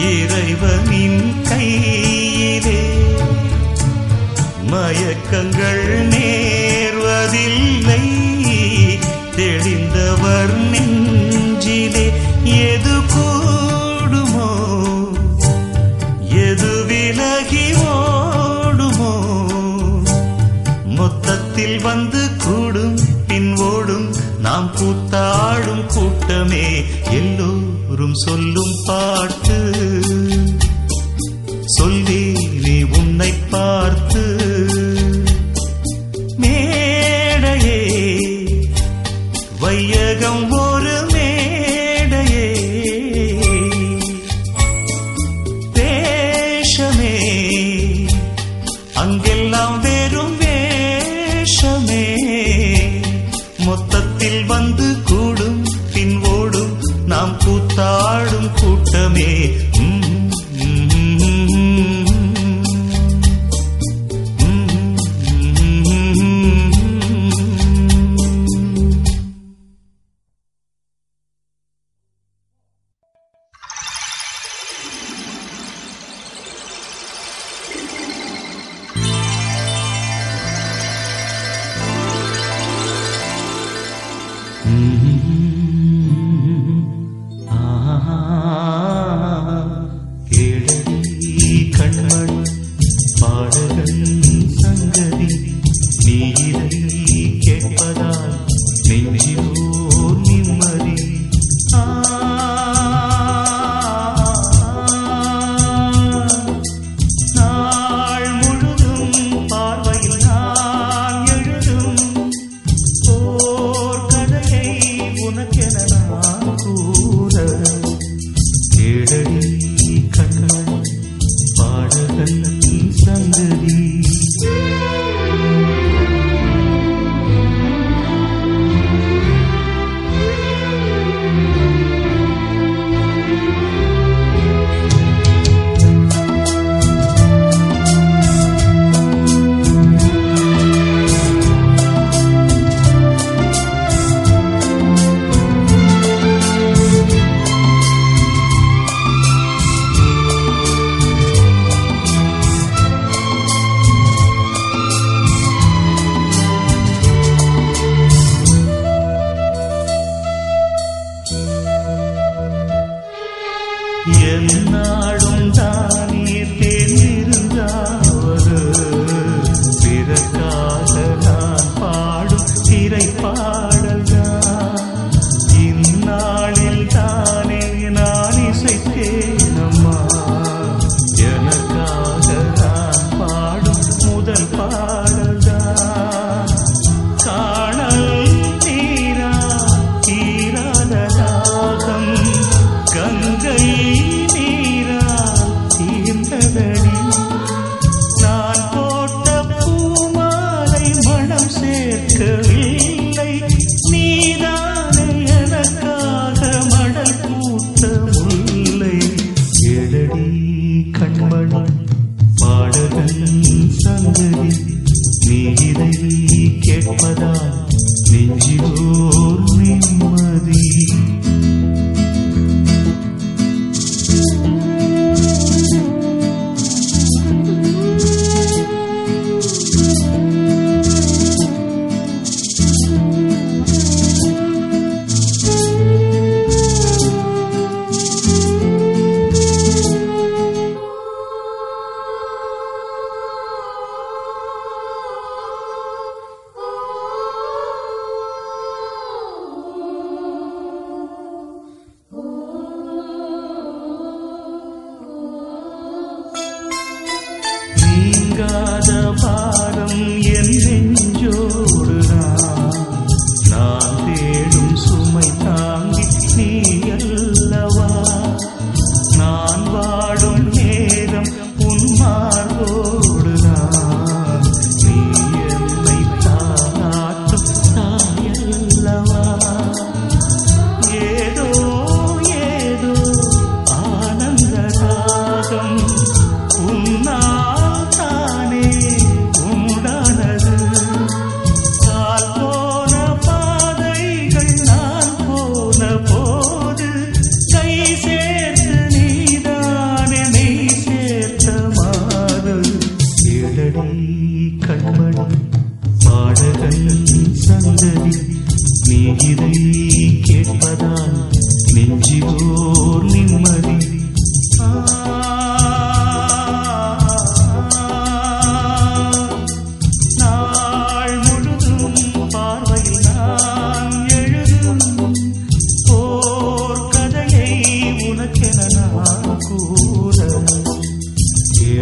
இறைவனின் கையிலே. மயக்கங்கள் நேர்வதில்லை தெளிந்தவர் நெஞ்சிலே எது கூடுமோ எது விலகி ஓடுமோ. மொத்தத்தில் வந்து கூடும் பின் ஓடும் நாம் கூத்தாடும் கூட்டமே எல்லோரும் சொல்லும் பாட்டு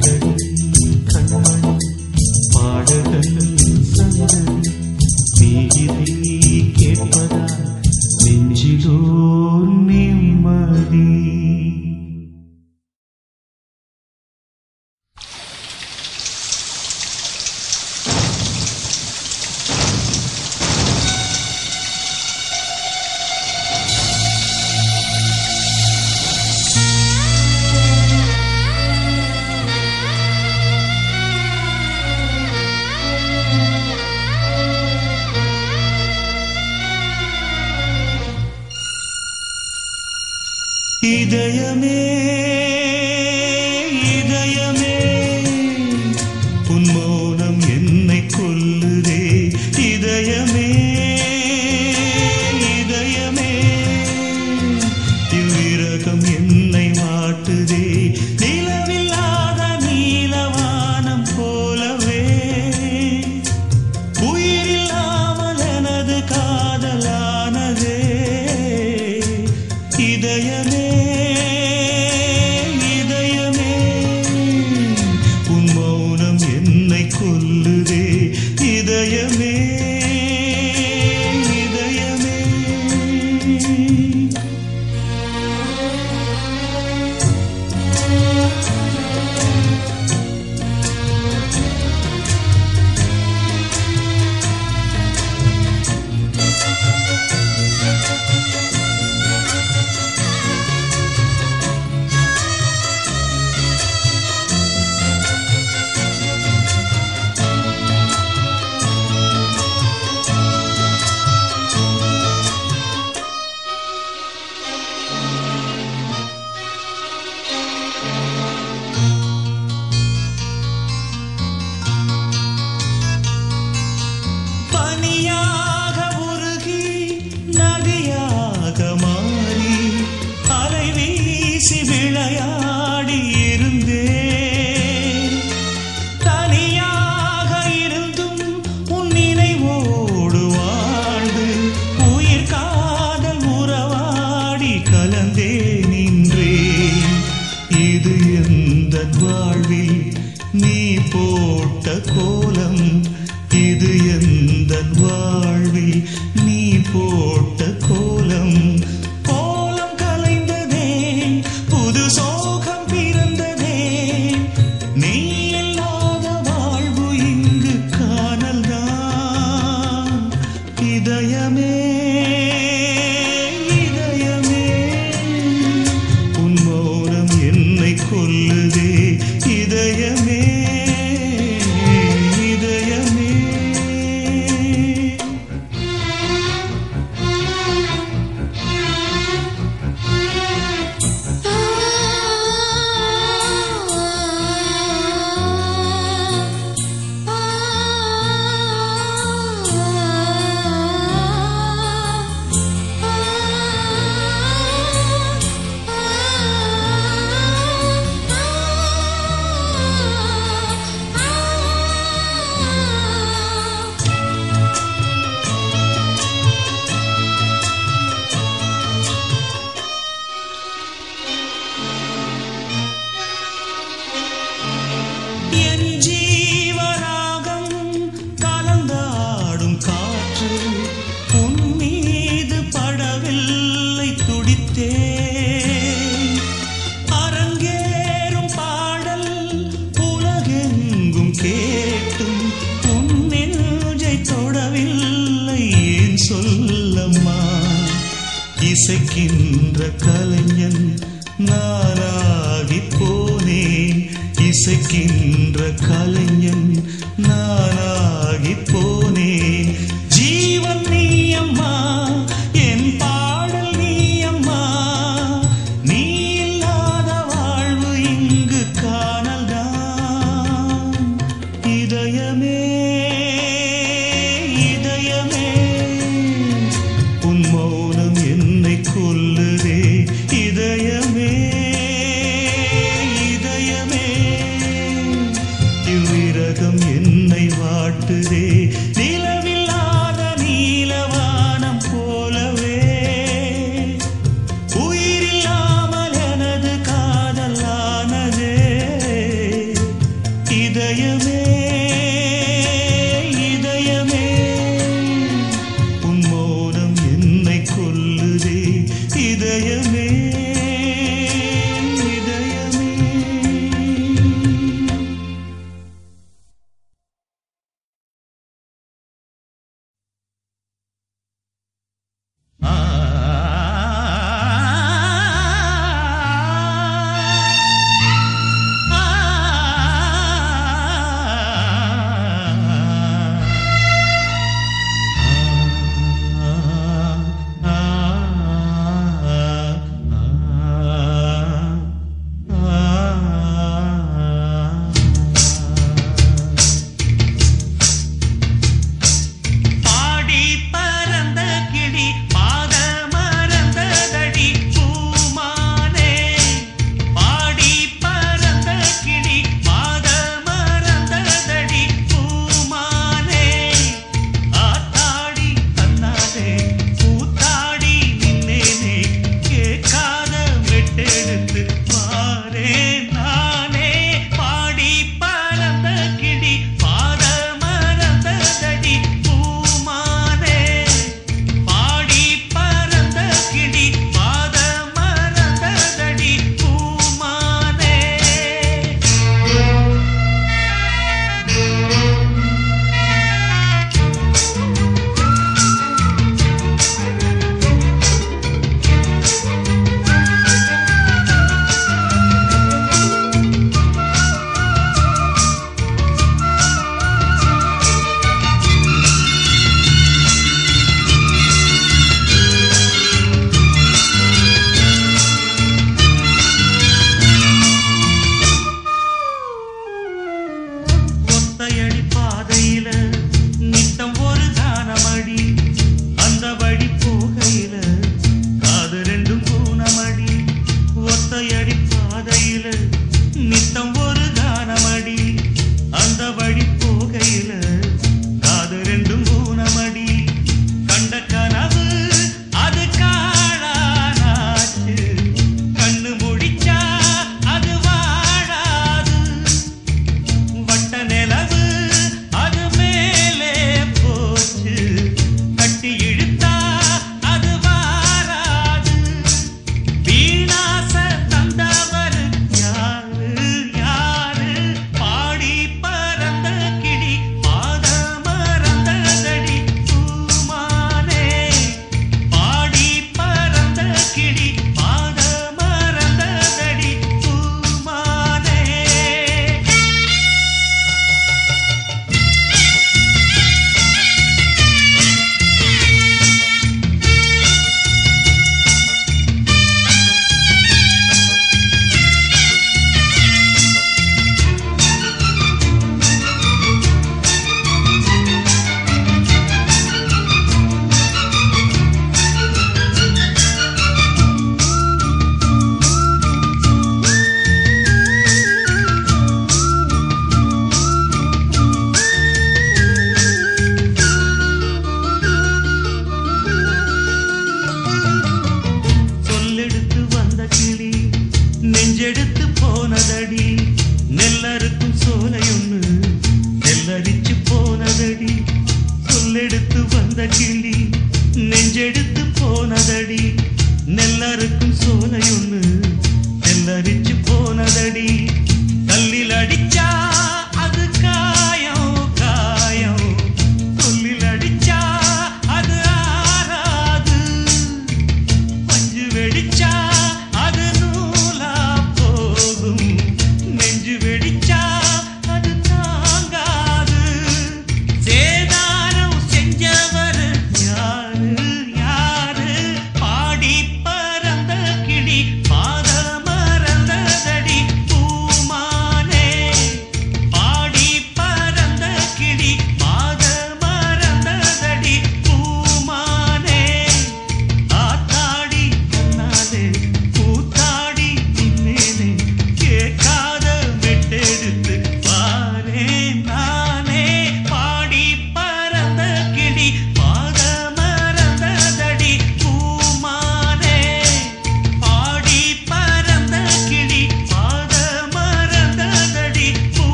Spirit. நிற்கின்ற கலைஞன் நானாகி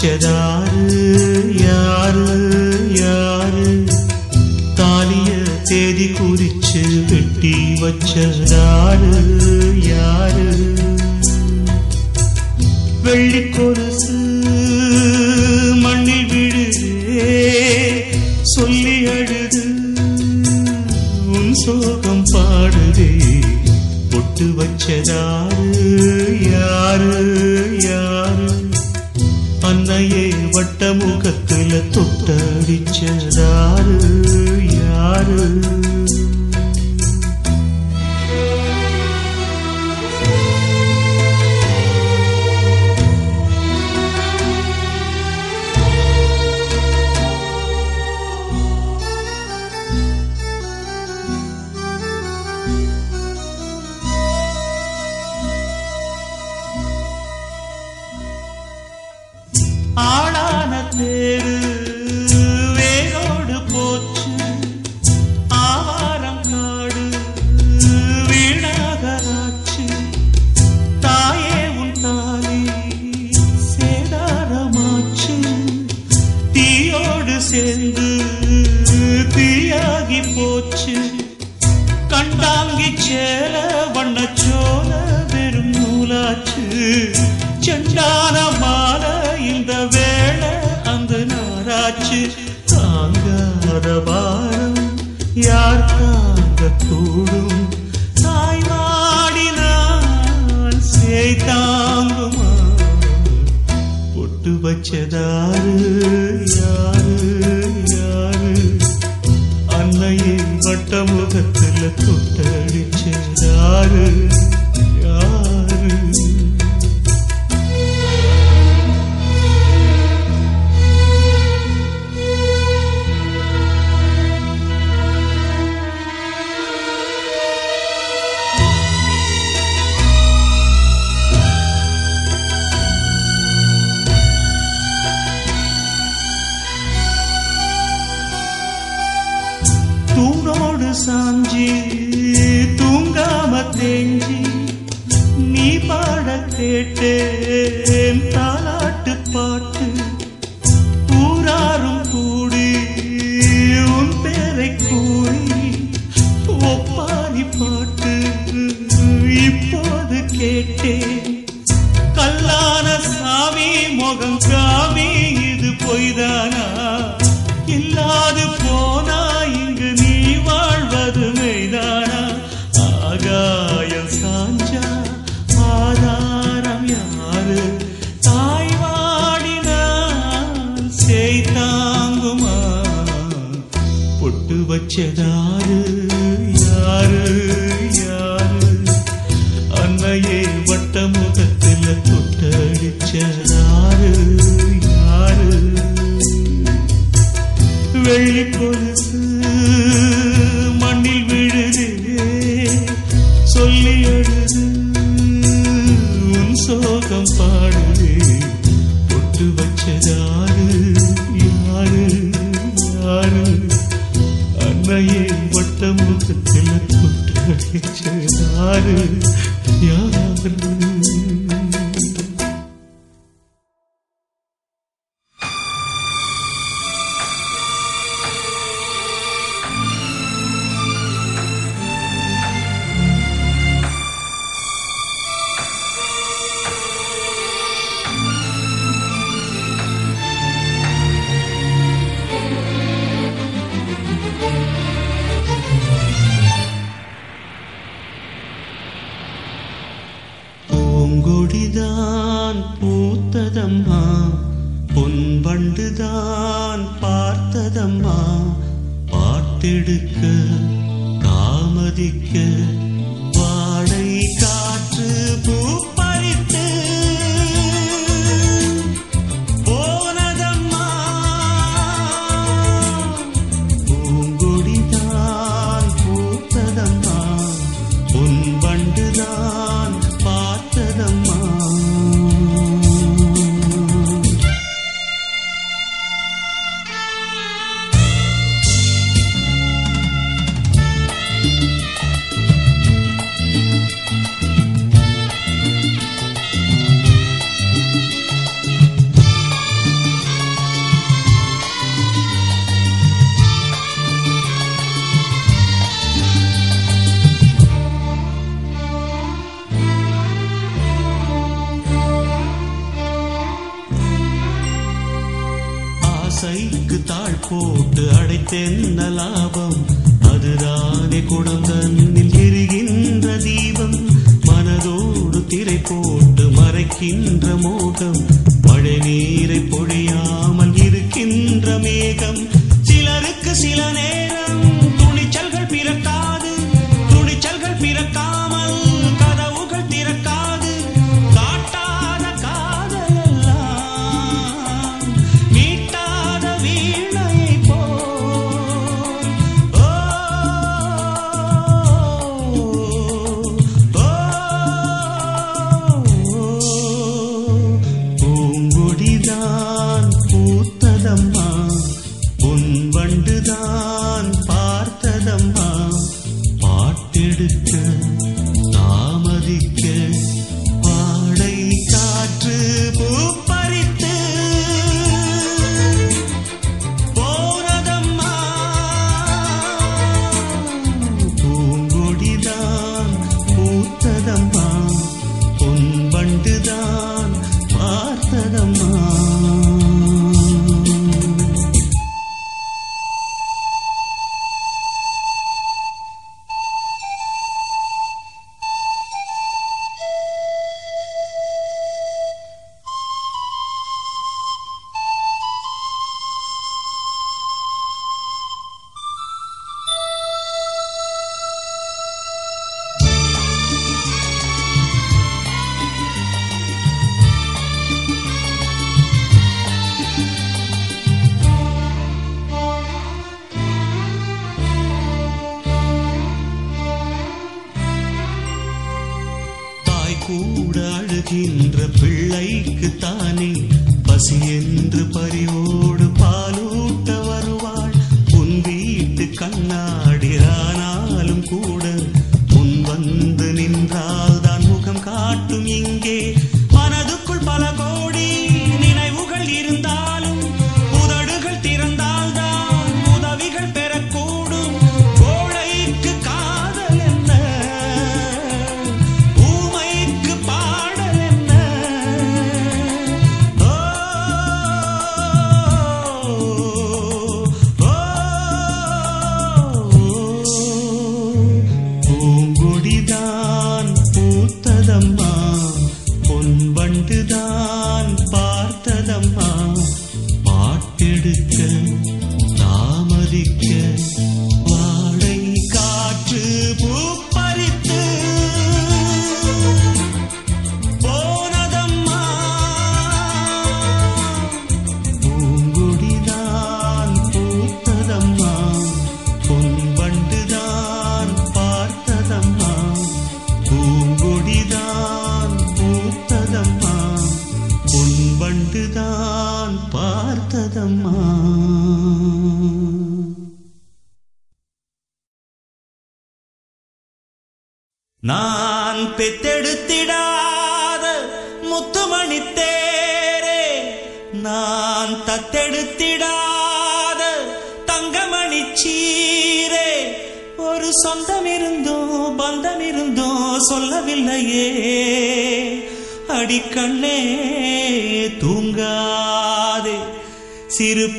பிடிச்சதாரு யாரு யாரு? தாலிய தேதி குறிச்சு வெட்டி வச்சது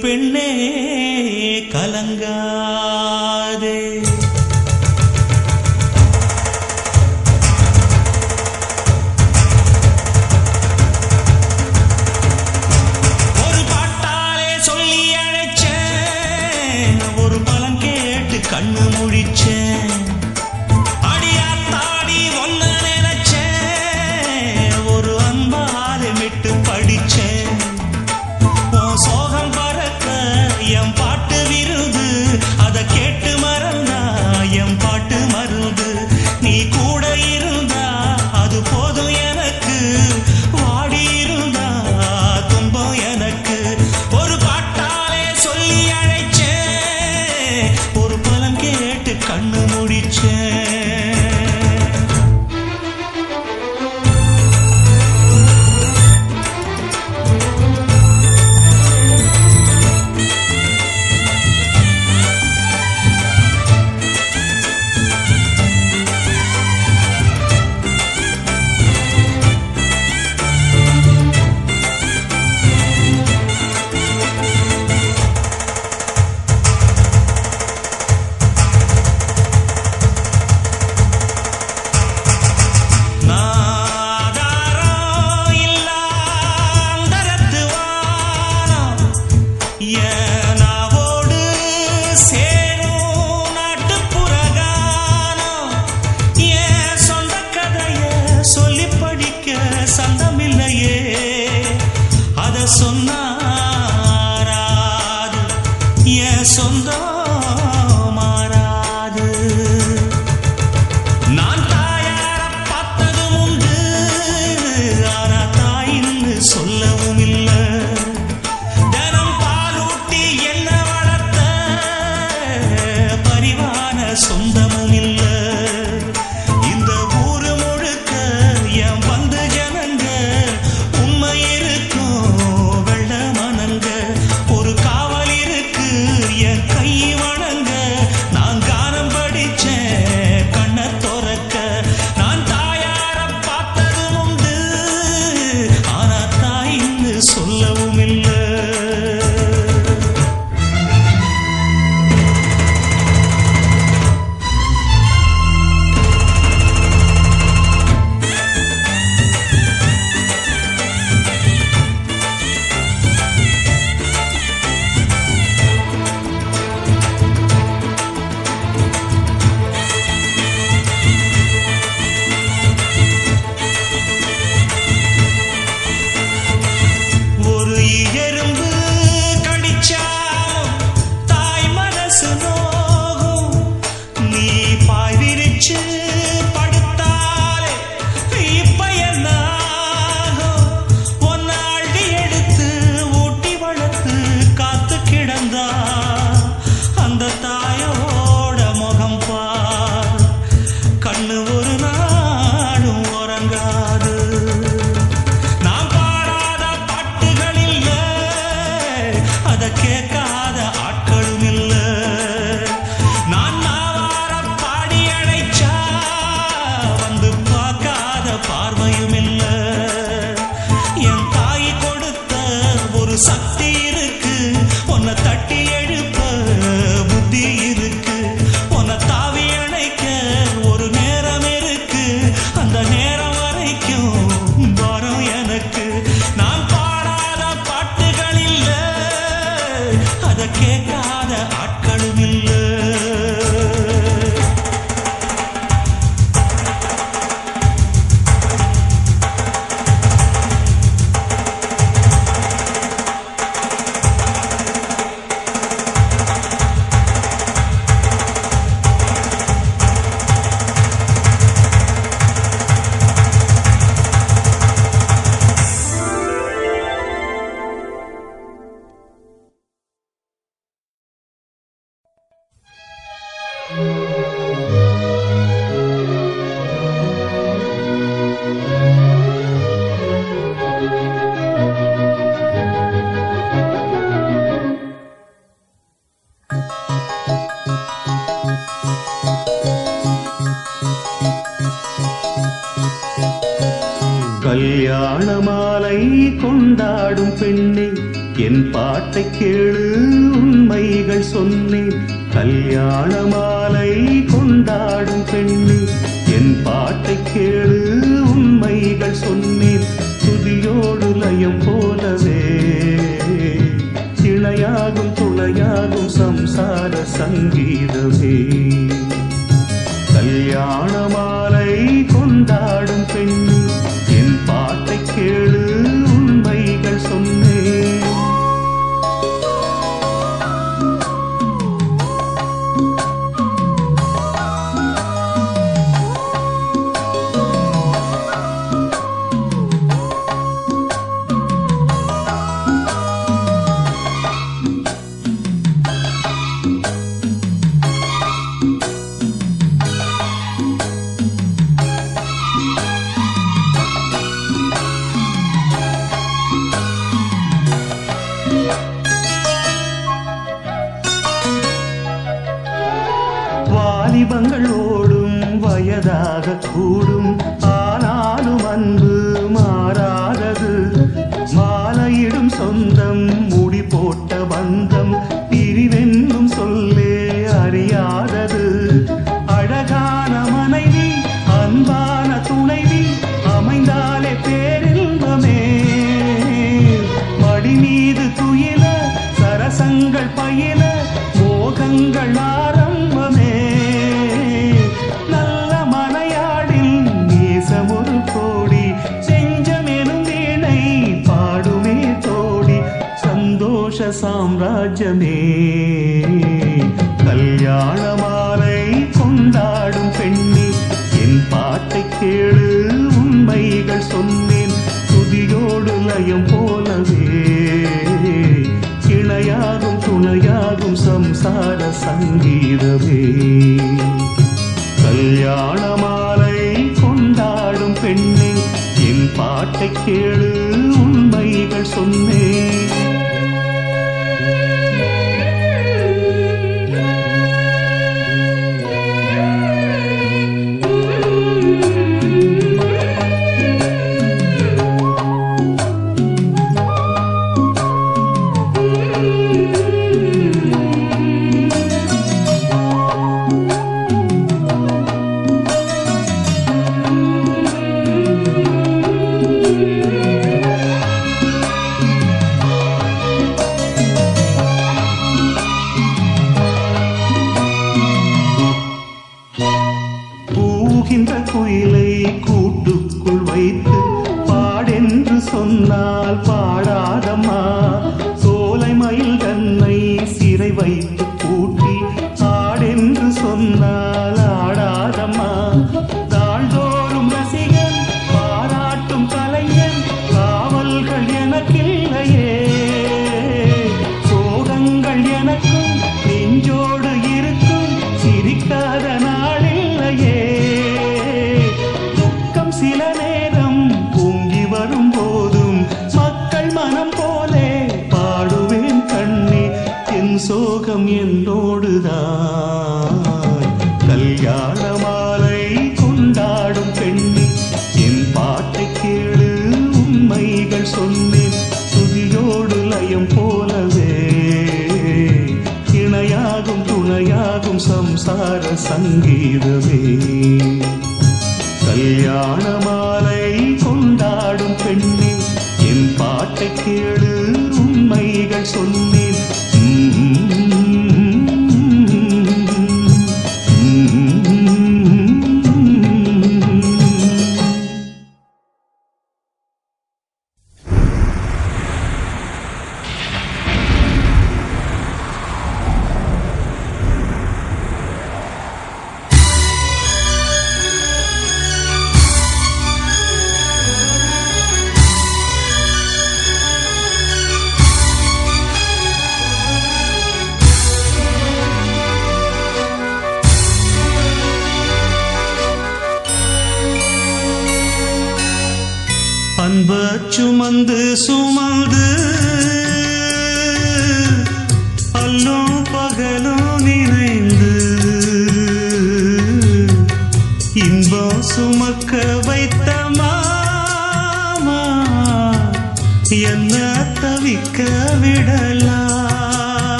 பெண்ணே என் பாட்டை கேளு உண்மைகள் சொன்னேன். கல்யாண மாலை கொண்டாடும் பெண்ணே என் பாட்டை கேளு உண்மைகள் சொன்னேன். துதியோடு லயம் போலவே இணையாகும் துளையாகும் சம்சார சங்கீதமே. கல்யாணமா உங்கள் ஆரம்பமே. நல்ல மலையாடில் நேசம் ஒரு கோடி செஞ்சம் எனும் வீணை பாடுமே தோடி சந்தோஷ சாம்ராஜ்யமே. கல்யாண மாலை கொண்டாடும் பெண்ணே என் பாட்டை கேளு உண்மைகள் சொன்னேன் துதியோடு லயம் போ சம்சார சங்கீதமே. கல்யாண மாலை கொண்டாடும் பெண்ணே என் பாட்டை கேளு உண்மைகள் சொன்னேன் சில நேரம் பொங்கி வரும் போதும் மக்கள் மனம் போலே பாடுவேன் கண்ணே என் சோகம் என்னோடுதான். கல்யாண மாலை கொண்டாடும் பெண்ணே என் பாட்டை கேளு உண்மைகள் சொன்னேன் துதியோடு லயம் போலவே. இணையாகும் துணையாகும் சம்சார சங்கீதமே. கல்யாண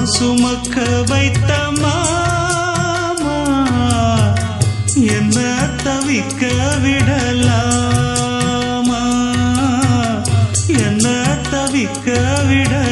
சுமக்க வைத்த மாமா என்ன தவிக்க விடலாமா? என்ன தவிக்க விடலாமா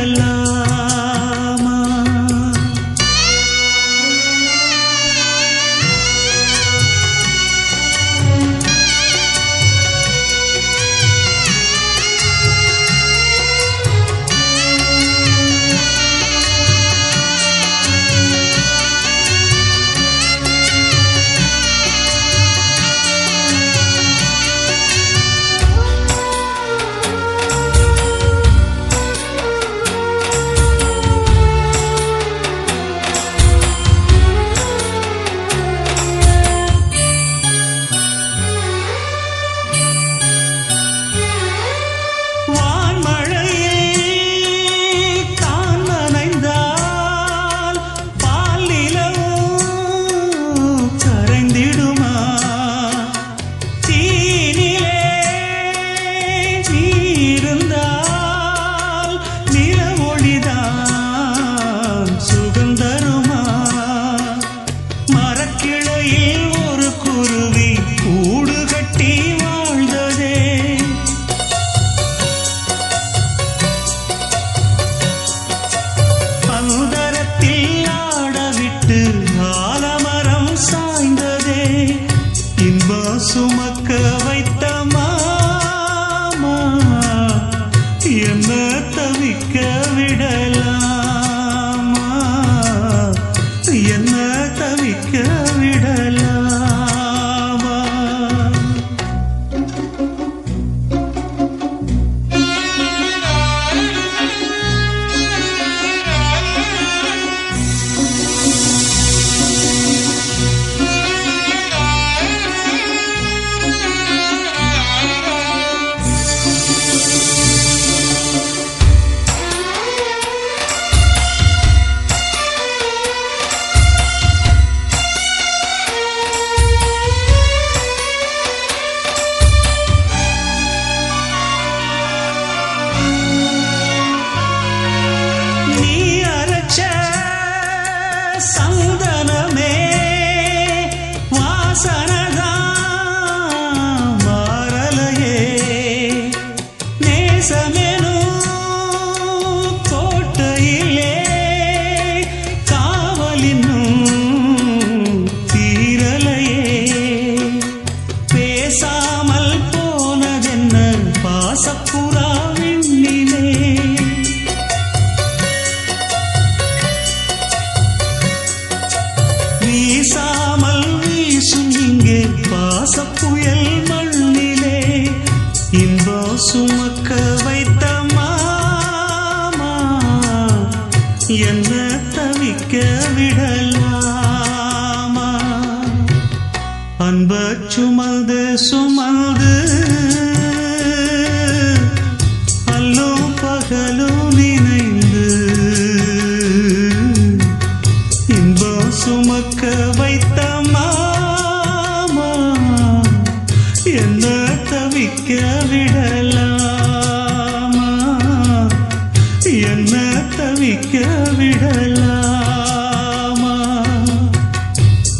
என்ன தவிக்க விடலாமா?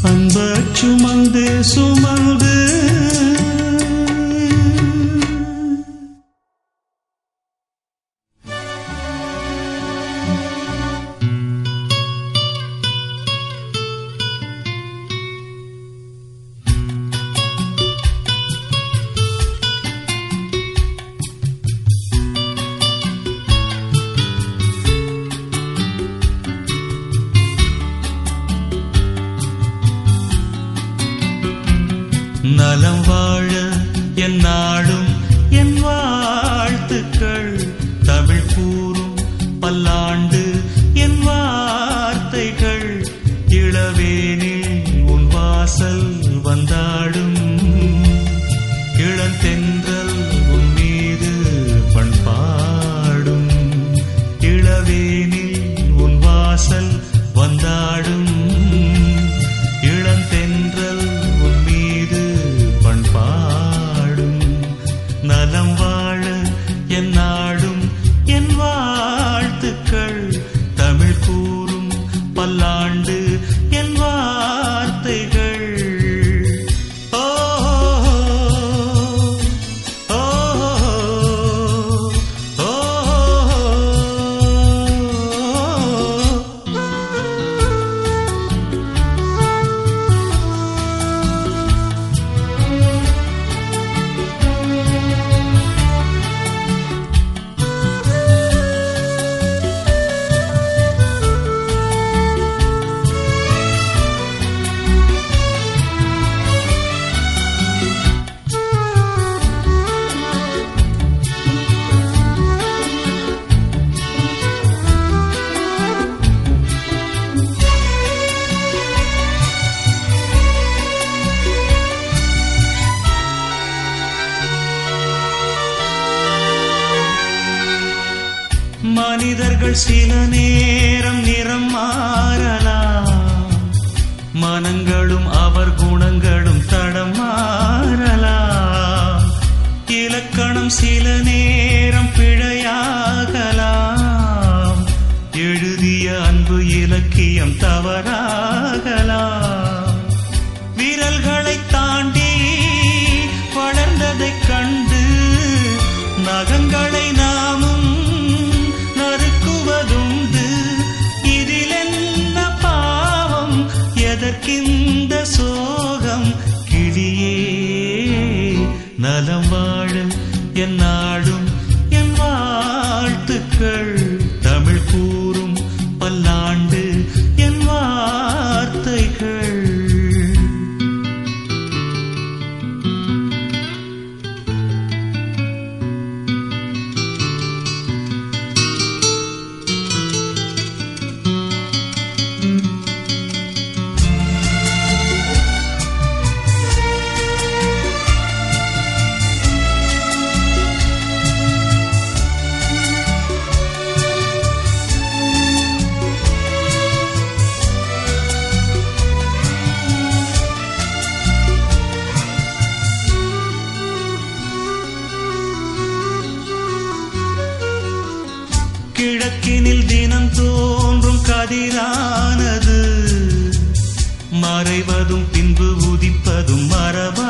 அன்ப சுமந்து சுமந்து கிழக்கினில் தினம் தோன்றும் கதிரானது. மறைவதும் பின்பு உதிப்பதும் மரபா